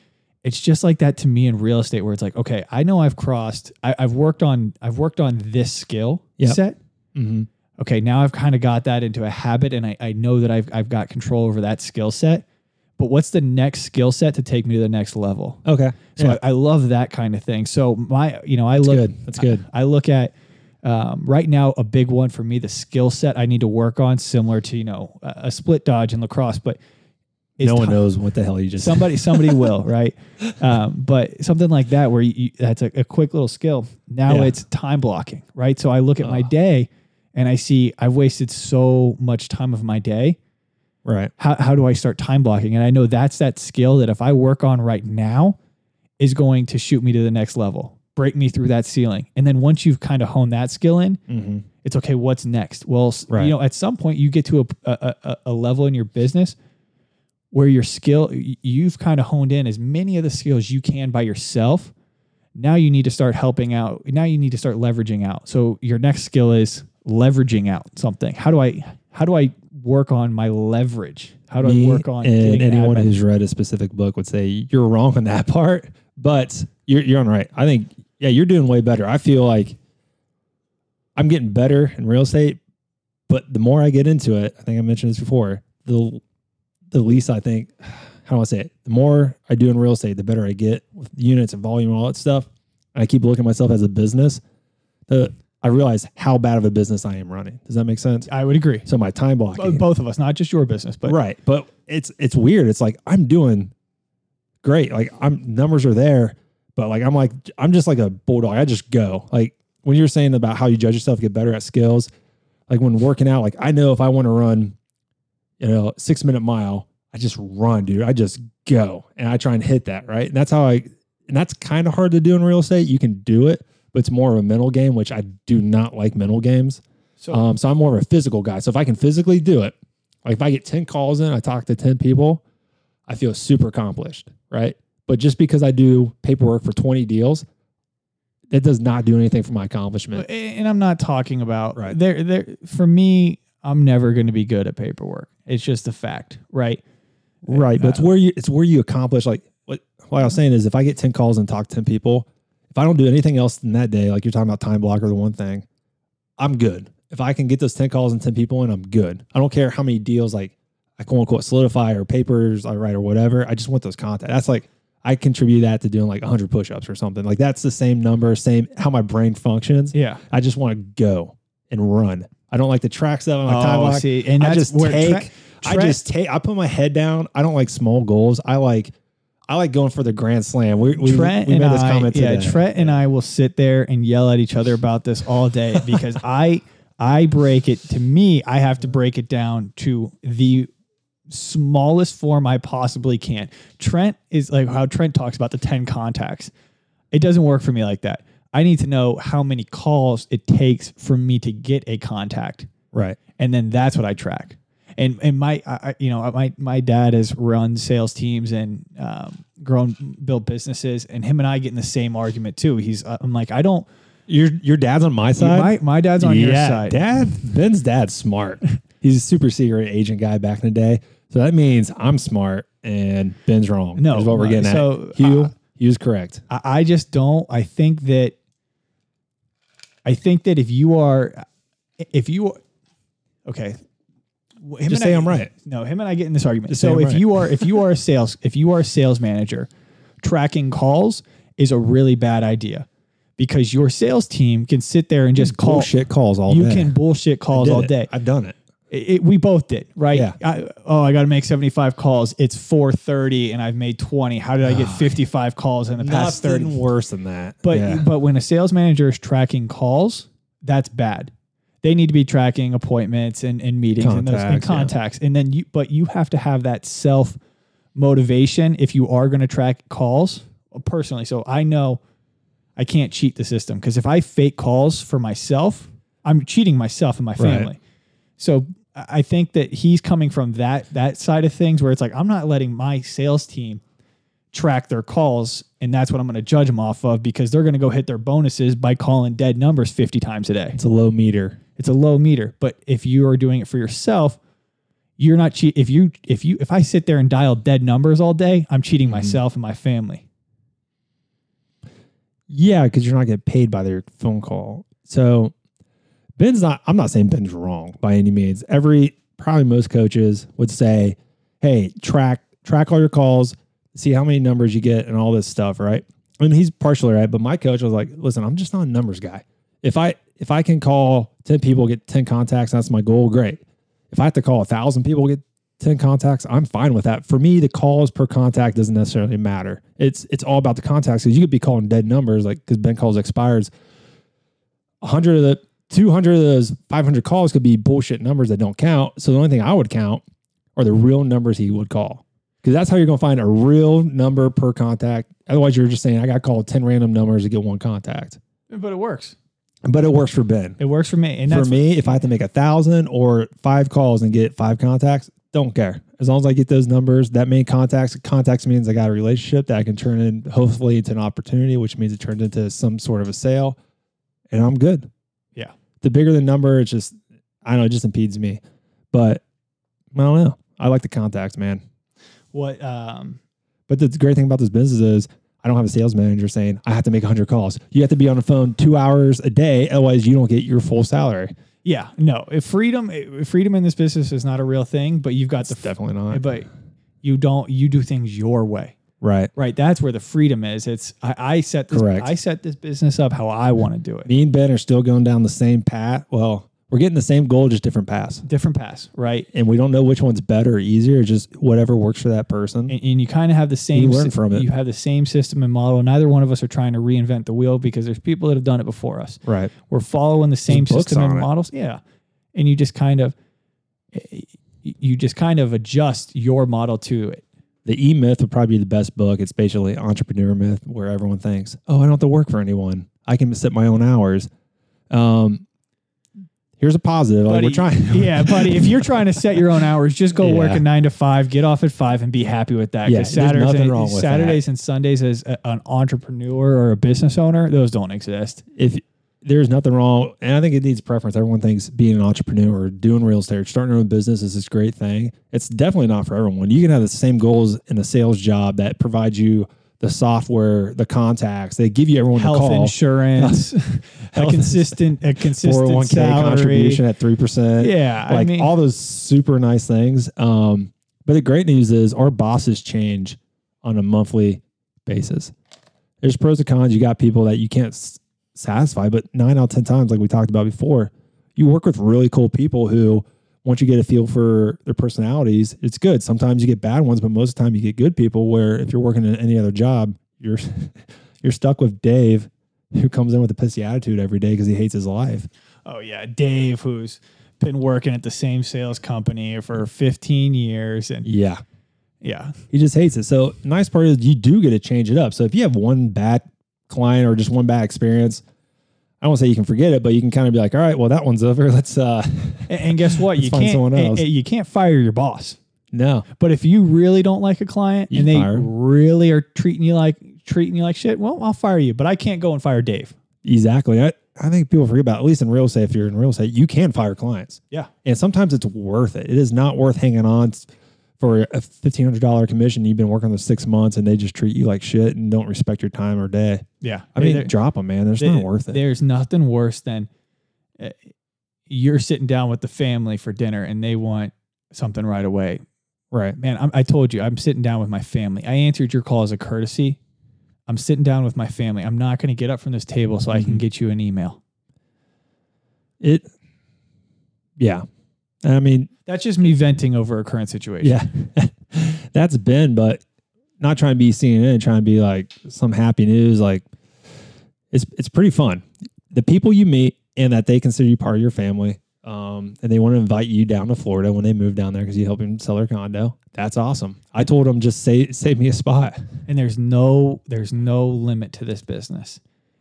It's just like that to me in real estate, where it's like, okay, I know I've crossed, I, I've worked on, I've worked on this skill
Yep.
set
Mm-hmm.
okay, now I've kind of got that into a habit and I, I know that I've, I've got control over that skill set. But what's the next skill set to take me to the next level?
Okay.
So
Yeah.
I, I love that kind of thing. So my, you know, I
That's
look,
good. That's good.
I, I look at um, right now a big one for me, the skill set I need to work on, similar to you know a, a split dodge in lacrosse, but
no one
ti-
knows what the hell you just
somebody somebody will right? Um, but something like that where you, that's a, a quick little skill. Now
Yeah.
it's time blocking right? So i look at my day and i see i've wasted so much time of my day.
Right.
how, how do i start time blocking? And i know that's that skill that if i work on right now is going to shoot me to the next level break me through that ceiling. And then once you've kind of honed that skill in
Mm-hmm.
it's okay what's next? Well
Right.
you know at some point you get to a, a, a, a level in your business where your skill you've kind of honed in as many of the skills you can by yourself now you need to start helping out now you need to start leveraging out so your next skill is leveraging out something how do i how do i work on my leverage how do
Me
i work on
and anyone
admin?
who's read a specific book would say you're wrong on that part, but you're you're on the right. I think yeah, you're doing way better. I feel like I'm getting better in real estate, but the more I get into it, I think I mentioned this before, the the least I think how do I say it? The more I do in real estate, the better I get with units and volume and all that stuff. And I keep looking at myself as a business. The I realize how bad of a business I am running. Does that make sense?
i would agree
So my time blocking
both of us not just your business but
right but it's it's weird it's like i'm doing great like i'm numbers are there but like i'm like i'm just like a bulldog i just go like when you're saying about how you judge yourself get better at skills like when working out like i know if i want to run you know six minute mile i just run dude i just go and i try and hit that right and that's how i and that's kind of hard to do in real estate. You can do it, but it's more of a mental game, which I do not like mental games.
So
Um, so I'm more of a physical guy. So if I can physically do it, like if I get 10 calls in, I talk to 10 people, I feel super accomplished, right? But just because I do paperwork for 20 deals, that does not do anything for my accomplishment.
and I'm not talking about
Right.
there there for me I'm never going to be good at paperwork. It's just a fact, right?
Right. But it's uh, where you it's where you accomplish like what what I was saying is if I get 10 calls and talk to 10 people, if I don't do anything else in that day, like you're talking about time blocker, the one thing, I'm good. If I can get those 10 calls and 10 people in, I'm good. I don't care how many deals like I quote unquote solidify or papers I write or whatever. I just want those contacts. That's like I contribute that to doing like 100 push-ups or something. Like that's the same number, same how my brain functions.
Yeah.
I just want to go and run. I don't like the track stuff. I don't like time
Oh,
block.
see, and
I just take.
Trent-
I just take. I put my head down. I don't like small goals. I like. I like going for the grand slam. We, we,
Trent
we
and
made this
I,
comment
yeah,
today.
Trent and I will sit there and yell at each other about this all day because I I break it to me. I have to break it down to the smallest form I possibly can. Trent is like how Trent talks about the ten contacts. It doesn't work for me like that. I need to know how many calls it takes for me to get a contact
right.
and then that's what I track. And and my I, you know my my dad has run sales teams and um, grown built businesses, and him and I get in the same argument too. He's uh, I'm like I don't.
Your your dad's on my side.
My my dad's on your
yeah,
side.
Dad. Ben's dad's smart. He's a super secret agent guy back in the day. So that means I'm smart and Ben's wrong.
No,
is what we're
no,
getting
so,
at. Hugh,
uh,
Hugh's correct.
I, I just don't. I think that. I think that if you are, if you, okay, him
Just say
I-
I'm right.
No, him and I get in this argument.
Just
so if
right.
you are if you are a sales if you are a sales manager, tracking calls is a really bad idea because your sales team can sit there and just call.
bullshit calls all day.
You
day.
can bullshit calls all
it.
day.
I've done it.
It- it- we both did, right?
Yeah.
I, oh, I got to make 75 calls. It's 4:30 and I've made 20. How did I get ah, 55 calls in the past 30?
Nothing worse than that.
But
Yeah.
but when a sales manager is tracking calls, that's bad. They need to be tracking appointments and, and meetings and, those, and
Contacts, yeah.
And then you but you have to have that self motivation if you are going to track calls personally. So I know I can't cheat the system because if I fake calls for myself, I'm cheating myself and my
Right.
family. So I think that he's coming from that that side of things where it's like I'm not letting my sales team track their calls and that's what I'm going to judge them off of because they're going to go hit their bonuses by calling dead numbers 50 times a day.
it's a low meter.
It's a low meter, but if you are doing it for yourself, you're not cheat if you if you if I sit there and dial dead numbers all day, I'm cheating mm-hmm. myself and my family.
Yeah, because you're not getting paid by their phone call. So Ben's not. I'm not saying Ben's wrong by any means. Every probably most coaches would say, "Hey, track track all your calls, see how many numbers you get, and all this stuff." Right? And he's partially right, but my coach was like, "Listen, I'm just not a numbers guy. If I if I can call ten people, get ten contacts, that's my goal. Great. If I have to call a thousand people, get 10 contacts, I'm fine with that. For me, the calls per contact doesn't necessarily matter. It's it's all about the contacts because you could be calling dead numbers, like because Ben calls expires. 100 of the 200 of those 500 calls could be bullshit numbers that don't count. So the only thing I would count are the real numbers he would call because that's how you're going to find a real number per contact. Otherwise, you're just saying, I got called 10 random numbers to get one contact.
But it works.
But it works for Ben.
It works for me. And
For
that's
me, if I have to make a thousand or five calls and get five contacts, don't care. As long as I get those numbers, that many contacts, contacts means I got a relationship that I can turn in hopefully into an opportunity, which means it turns into some sort of a sale, and I'm good. The bigger the number, it's just I don't know, it just impedes me. But I don't know. I like the contacts, man.
what um
But the great thing about this business is I don't have a sales manager saying I have to make 100 calls. You have to be on the phone two hours a day, otherwise you don't get your full salary.
yeah, no. If freedom if freedom in this business is not a real thing, but you've got the
definitely not.
but you don't you do things your way.
Right.
Right. That's where the freedom is. It's I, I set this
Correct.
I set this business up how I want to do it.
me and Ben are still going down the same path. Well, we're getting the same goal, just different paths.
Different paths, right?
And we don't know which one's better or easier, just whatever works for that person.
And, and you kind of have the same
learn
sy-
from it.
You have the same system and model. Neither one of us are trying to reinvent the wheel because there's people that have done it before us.
right.
We're following the same
books
system and
it.
models. Yeah. And you just kind of eh, you just kind of adjust your model to it.
The E Myth would probably be the best book. It's basically entrepreneur myth where everyone thinks, oh, I don't have to work for anyone. I can set my own hours. Um, here's a positive. Like we're
Buddy,
trying.
yeah, buddy. If you're trying to set your own hours, just go work
Yeah.
a nine to five, get off at five, and be happy with that.
Yeah,
Saturdays,
nothing
and,
wrong with
Saturdays and Sundays as a, an entrepreneur or a business owner, those don't exist.
if there's nothing wrong, and I think it needs preference. Everyone thinks being an entrepreneur or doing real estate or starting your own business is this great thing. It's definitely not for everyone. You can have the same goals in a sales job that provides you the software, the contacts. They give you everyone
Health
to call.
insurance, a consistent, a consistent
401k
salary.
contribution at three percent.
Yeah, I
like
mean-
all those super nice things. Um, but the great news is our bosses change on a monthly basis. There's pros and cons. You got people that you can't s- satisfy, but nine out of ten times, like we talked about before, you work with really cool people who, once you get a feel for their personalities, it's good. Sometimes you get bad ones, but most of the time you get good people. Where if you're working in any other job, you're you're stuck with Dave, who comes in with a pissy attitude every day because he hates his life.
Oh yeah, Dave, who's been working at the same sales company for 15 years, and
Yeah.
yeah,
He just hates it. So nice part is you do get to change it up. So if you have one bad client or just one bad experience, I won't say you can forget it, but you can kind of be like, all right, well that one's over. Let's uh
and, and guess what? You
find
can't
someone else.
you can't fire your boss.
no.
But if you really don't like a client
You
and they
fire
really are treating you like treating you like shit, well, I'll fire you. But I can't go and fire Dave.
Exactly. I, I think people forget about at least in real estate, if you're in real estate, you can fire clients.
Yeah.
And sometimes it's worth it. It is not worth hanging on for a fifteen hundred dollar commission. You've been working for six months and they just treat you like shit and don't respect your time or day.
Yeah.
I mean, drop them, man. There's
There-
not worth it.
There's nothing worse than uh, you're sitting down with the family for dinner and they want something right away.
Right.
Man, I'm, I told you, I'm sitting down with my family. I answered your call as a courtesy. I'm sitting down with my family. I'm not going to get up from this table so I can
Mhm.
get you an email.
It. Yeah. I mean,
That's just me venting over a current situation.
Yeah, that's been, but not trying to be CNN, trying to be like some happy news. Like it's it's pretty fun. The people you meet and that they consider you part of your family, um, and they want to invite you down to Florida when they move down there because you help them sell their condo. That's awesome. I told them just say save me a spot.
and there's no there's no limit to this business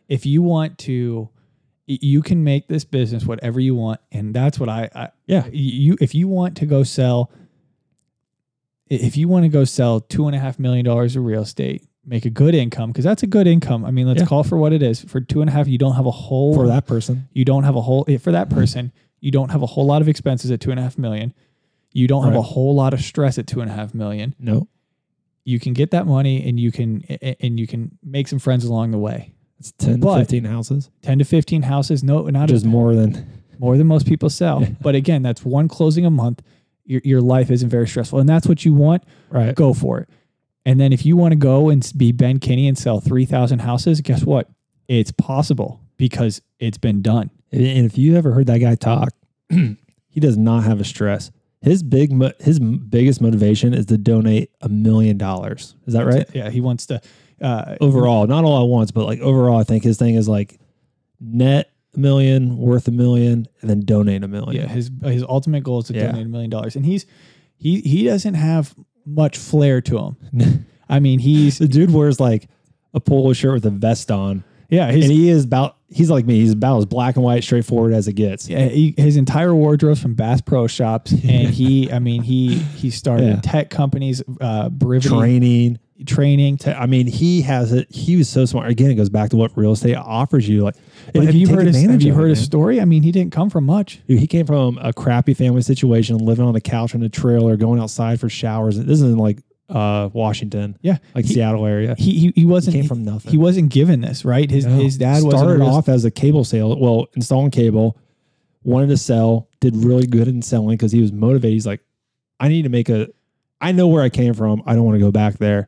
if you want to you can make this business whatever you want and that's what i, I
Yeah,
you if you want to go sell if you want to go sell two and a half million dollars of real estate make a good income because that's a good income. I mean let's
Yeah.
call for what it is. For two and a half you don't have a whole
for that person.
you don't have a whole for that mm-hmm. person you don't have a whole lot of expenses at two and a half million. You don't have a whole lot of stress at two and a half million.
No,
you can get that money and you can and you can make some friends along the way.
It's ten
But-
to fifteen houses,
10 to 15 houses, no not
just more than
more than most people sell.
Yeah.
But again, that's one closing a month. Your your life isn't very stressful and that's what you want,
right.
go for it. And then if you want to go and be Ben Kinney and sell 3,000 houses, guess what? It's possible because it's been done.
And and if you ever heard that guy talk, he does not have a stress. His big, his biggest motivation is to donate a million dollars. Is that right?
Yeah, he wants to uh
Overall, not all at once, but like overall, I think his thing is like net a million, worth a million, and then donate a million.
Yeah, his his ultimate goal is to
Yeah.
donate a million dollars, and he's he he doesn't have much flair to him. I mean, he's
the dude wears like a polo shirt with a vest on,
yeah,
and he is about. He's like me. He's about as black and white, straightforward as it gets.
yeah, he, his entire wardrobe's from Bass Pro Shops, and he I mean he he started
Yeah.
tech companies, uh, Brivity
Training.
Training.
To, I mean, he has it. He was so smart. Again, it goes back to what real estate offers you. Like,
But
if
have you heard his, have you heard his story? I mean, he didn't come from much.
Dude, he came from a crappy family situation, living on the couch in a trailer, going outside for showers. This isn't like uh, Washington,
Yeah,
like
he,
Seattle area.
he he he
He
wasn't
came from nothing.
he wasn't given this right. His
No.
his dad
started
real-
off as a cable sale. Well, installing cable, wanted to sell, did really good in selling because he was motivated. He's like, I need to make a. I know where I came from. I don't want to go back there.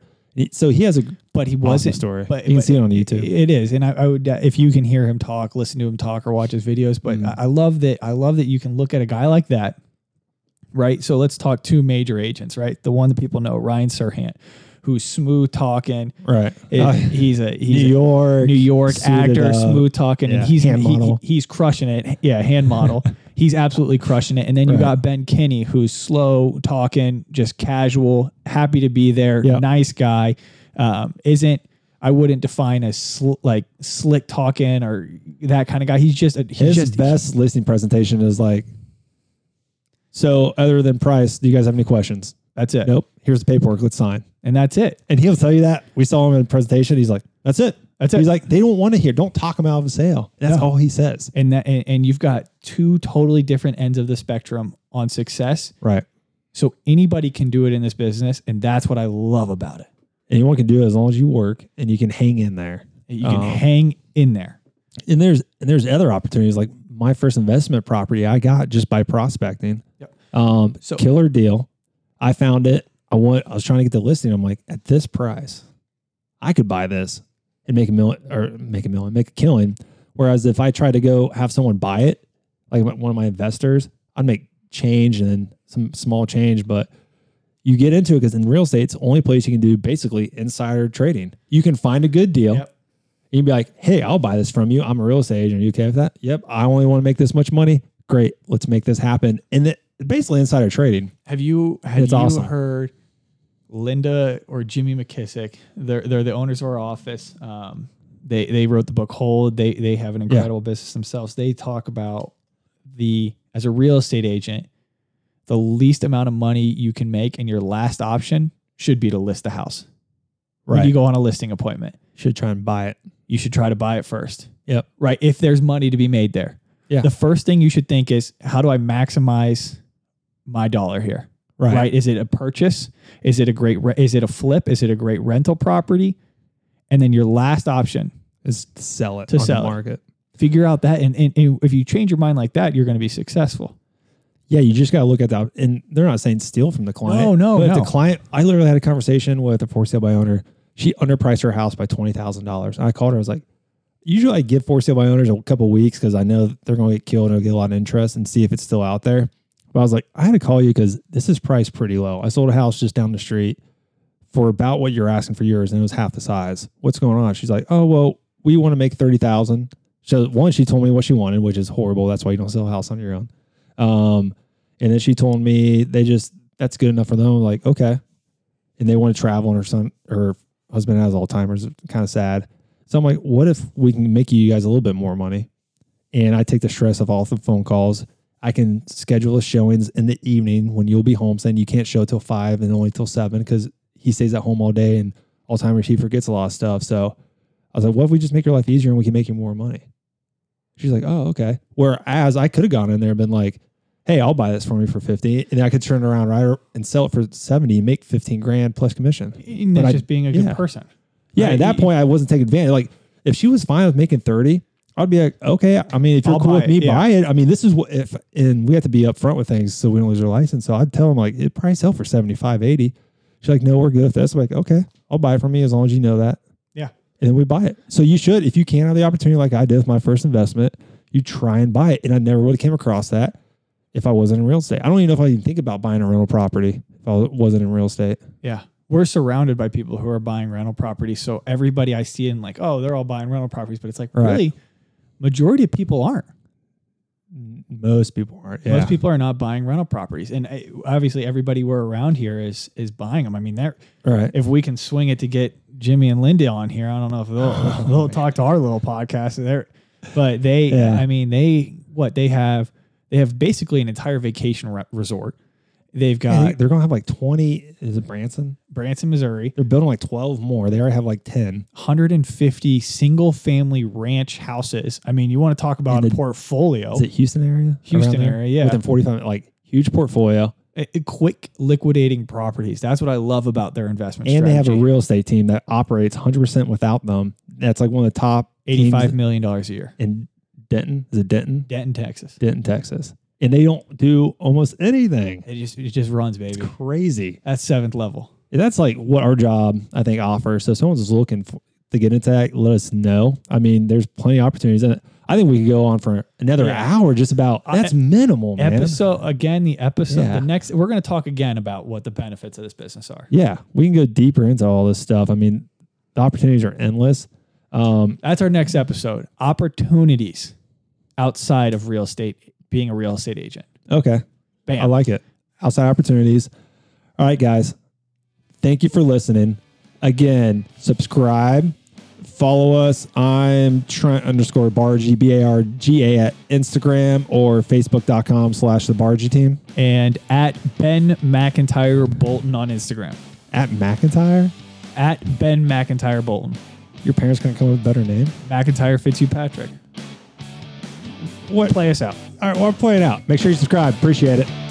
So he has a
but he wasn't
story.
but-
you can
but
see it on YouTube.
It is, and I, I would uh, if you can hear him talk, listen to him talk, or watch his videos. But
Mhm.
I, I love that. I love that you can look at a guy like that, right? So let's talk two major agents, right? The one that people know, Ryan Serhant, who's smooth talking.
Right.
It-
Uh,
he's a he's
New
a
York.
New York actor,
up.
smooth talking,
Yeah,
and he's
hand
he-
model.
he's crushing it. Yeah, hand model. he's absolutely crushing it. And then you
Right.
got Ben Kinney, who's slow talking, just casual, happy to be there,
Yep.
nice guy. Um, isn't I wouldn't define as sl- like slick talking or that kind of guy. He's just a, he's
His
just
best listening presentation is like. So, other than price, do you guys have any questions?
That's it,
Nope. Here's the paperwork. Let's sign.
and that's it.
And he'll tell you that. We saw him in a presentation. He's like, "That's it.
That's it.
He's like, they don't want to hear. Don't talk him out of a sale. That's
No.
all he says.
And that and, and you've got two totally different ends of the spectrum on success.
Right.
So anybody can do it in this business, and that's what I love about it.
Anyone can do it as long as you work and you can hang in there.
You can
Um,
hang in there.
And there's and there's other opportunities like my first investment property I got just by prospecting.
Yep.
Um,
So-
killer deal. I found it. I want. I was trying to get the listing. I'm like, at this price, I could buy this and make a million or make a million, make a killing. Whereas if I try to go have someone buy it, like one of my investors, I'd make change and then some small change, but you get into it because in real estate, it's the only place you can do basically insider trading. You can find a good deal.
Yep.
You'd be like, hey, I'll buy this from you. I'm a real estate agent. Are you okay with that? Yep. I only want to make this much money. Great. Let's make this happen. And it, basically insider trading.
Have you have
It's
you
awesome.
heard Linda or Jimmy McKissack? They're they're the owners of our office. Um, they they wrote the book Hold. They they have an incredible business themselves. They talk about the as a real estate agent, the least amount of money you can make, and your last option should be to list the house. When you go on a listing appointment,
Should try and buy it.
you should try to buy it first.
Yep.
Right. If there's money to be made there.
Yeah.
The first thing you should think is how do I maximize my dollar here?
Right.
right? Is it a purchase? Is it a great? Re- is it a flip? Is it a great rental property? And then your last option,
Is to sell it
To
on
sell
the
it.
market.
figure out that, and, and, and if you change your mind like that, you're going to be successful.
Yeah, you just got to look at that. And they're not saying steal from the client.
No, no,
but
no.
the client, I literally had a conversation with a for sale by owner. She underpriced her house by twenty thousand dollars. I called her. I was like, usually I give for sale by owners a couple weeks because I know they're going to get killed and I'll get a lot of interest and see if it's still out there. But I was like, I had to call you because this is priced pretty low. I sold a house just down the street for about what you're asking for yours, and it was half the size. What's going on? She's like, Oh well, we want to make thirty thousand. So one, she told me what she wanted, which is horrible. That's why you don't sell a house on your own. Um, and then she told me they just that's good enough for them. I'm like, okay. And they want to travel, and her son, her husband has Alzheimer's. Kind of sad. So I'm like, what if we can make you guys a little bit more money? And I take the stress of all the phone calls. I can schedule the showings in the evening when you'll be home, saying you can't show till five and only till seven because he stays at home all day and Alzheimer's. He forgets a lot of stuff. So I was like, what if we just make your life easier and we can make you more money? She's like, oh, okay. Whereas I could have gone in there and been like, hey, I'll buy this for me for 50 and I could turn it around right and sell it for 70 and make 15 grand plus commission.
And
But
that's
I-
just being a good
yeah.
person.
Yeah,
Right,
at that point, I wasn't taking advantage. Like, if she was fine with making 30, I'd be like, okay, I mean, if you're
I'll
cool with me,
it, yeah.
buy it. I mean, this is what, if, and we have to be upfront with things so we don't lose our license. So I'd tell them, like, it probably sell for 75, 80. She's like, no, we're good with this. I'm like, okay, I'll buy it from me as long as you know that.
Yeah.
And then we buy it. So you should, if you can have the opportunity, like I did with my first investment, you try and buy it. And I never would have came across that if I wasn't in real estate. I don't even know if I even think about buying a rental property if I wasn't in real estate.
Yeah. We're surrounded by people who are buying rental properties. So everybody I see in like, oh, they're all buying rental properties, but it's like
Right.
really, majority of people aren't.
Most people aren't. Yeah.
Most people are not buying rental properties, and uh, obviously everybody we're around here is is buying them. I mean, they're
right.
if we can swing it to get Jimmy and Linda on here, I don't know if they'll they'll talk to our little podcast there, but they,
Yeah.
I mean, they what they have they have basically an entire vacation re- resort. They've
Yeah,
got
they're gonna have like twenty. Is it Branson?
Branson, Missouri,
They're building like twelve more. They already have like ten.
150 single family ranch houses. I mean, you want to talk about
And
a portfolio?
Is it Houston area?
Houston area, yeah.
Within forty-five, like huge portfolio,
Uh, uh, quick liquidating properties. That's what I love about their investment
and they have a real estate team that operates hundred percent without them. That's like one of the top
$85 million a year.
in Denton. Is it Denton?
Denton, Texas.
Denton, Texas. And they don't do almost anything.
It just it just runs, baby.
Crazy.
That's seventh level.
That's like what our job I think offers. So if someone's looking for, to get into that, let us know. I mean, there's plenty of opportunities, and I think we could go on for another
Yeah.
hour just about that's minimal, man.
Episode again, the episode,
Yeah.
the next, we're going to talk again about what the benefits of this business are.
Yeah, we can go deeper into all this stuff. I mean, the opportunities are endless. Um,
That's our next episode. Opportunities outside of real estate, being a real estate agent.
okay,
Bam.
I like it. Outside opportunities. All right, guys. Thank you for listening. Again, subscribe, follow us. I'm Trent underscore Bargy, B A R G A at Instagram or Facebook.com slash the Bargy team.
and at Ben McIntyre Bolton on Instagram.
At McIntyre.
At Ben McIntyre Bolton.
Your parents couldn't come up with a better name.
McIntyre Fitzpatrick.
What?
Play us out.
All right, well, play it out. Make sure you subscribe. Appreciate it.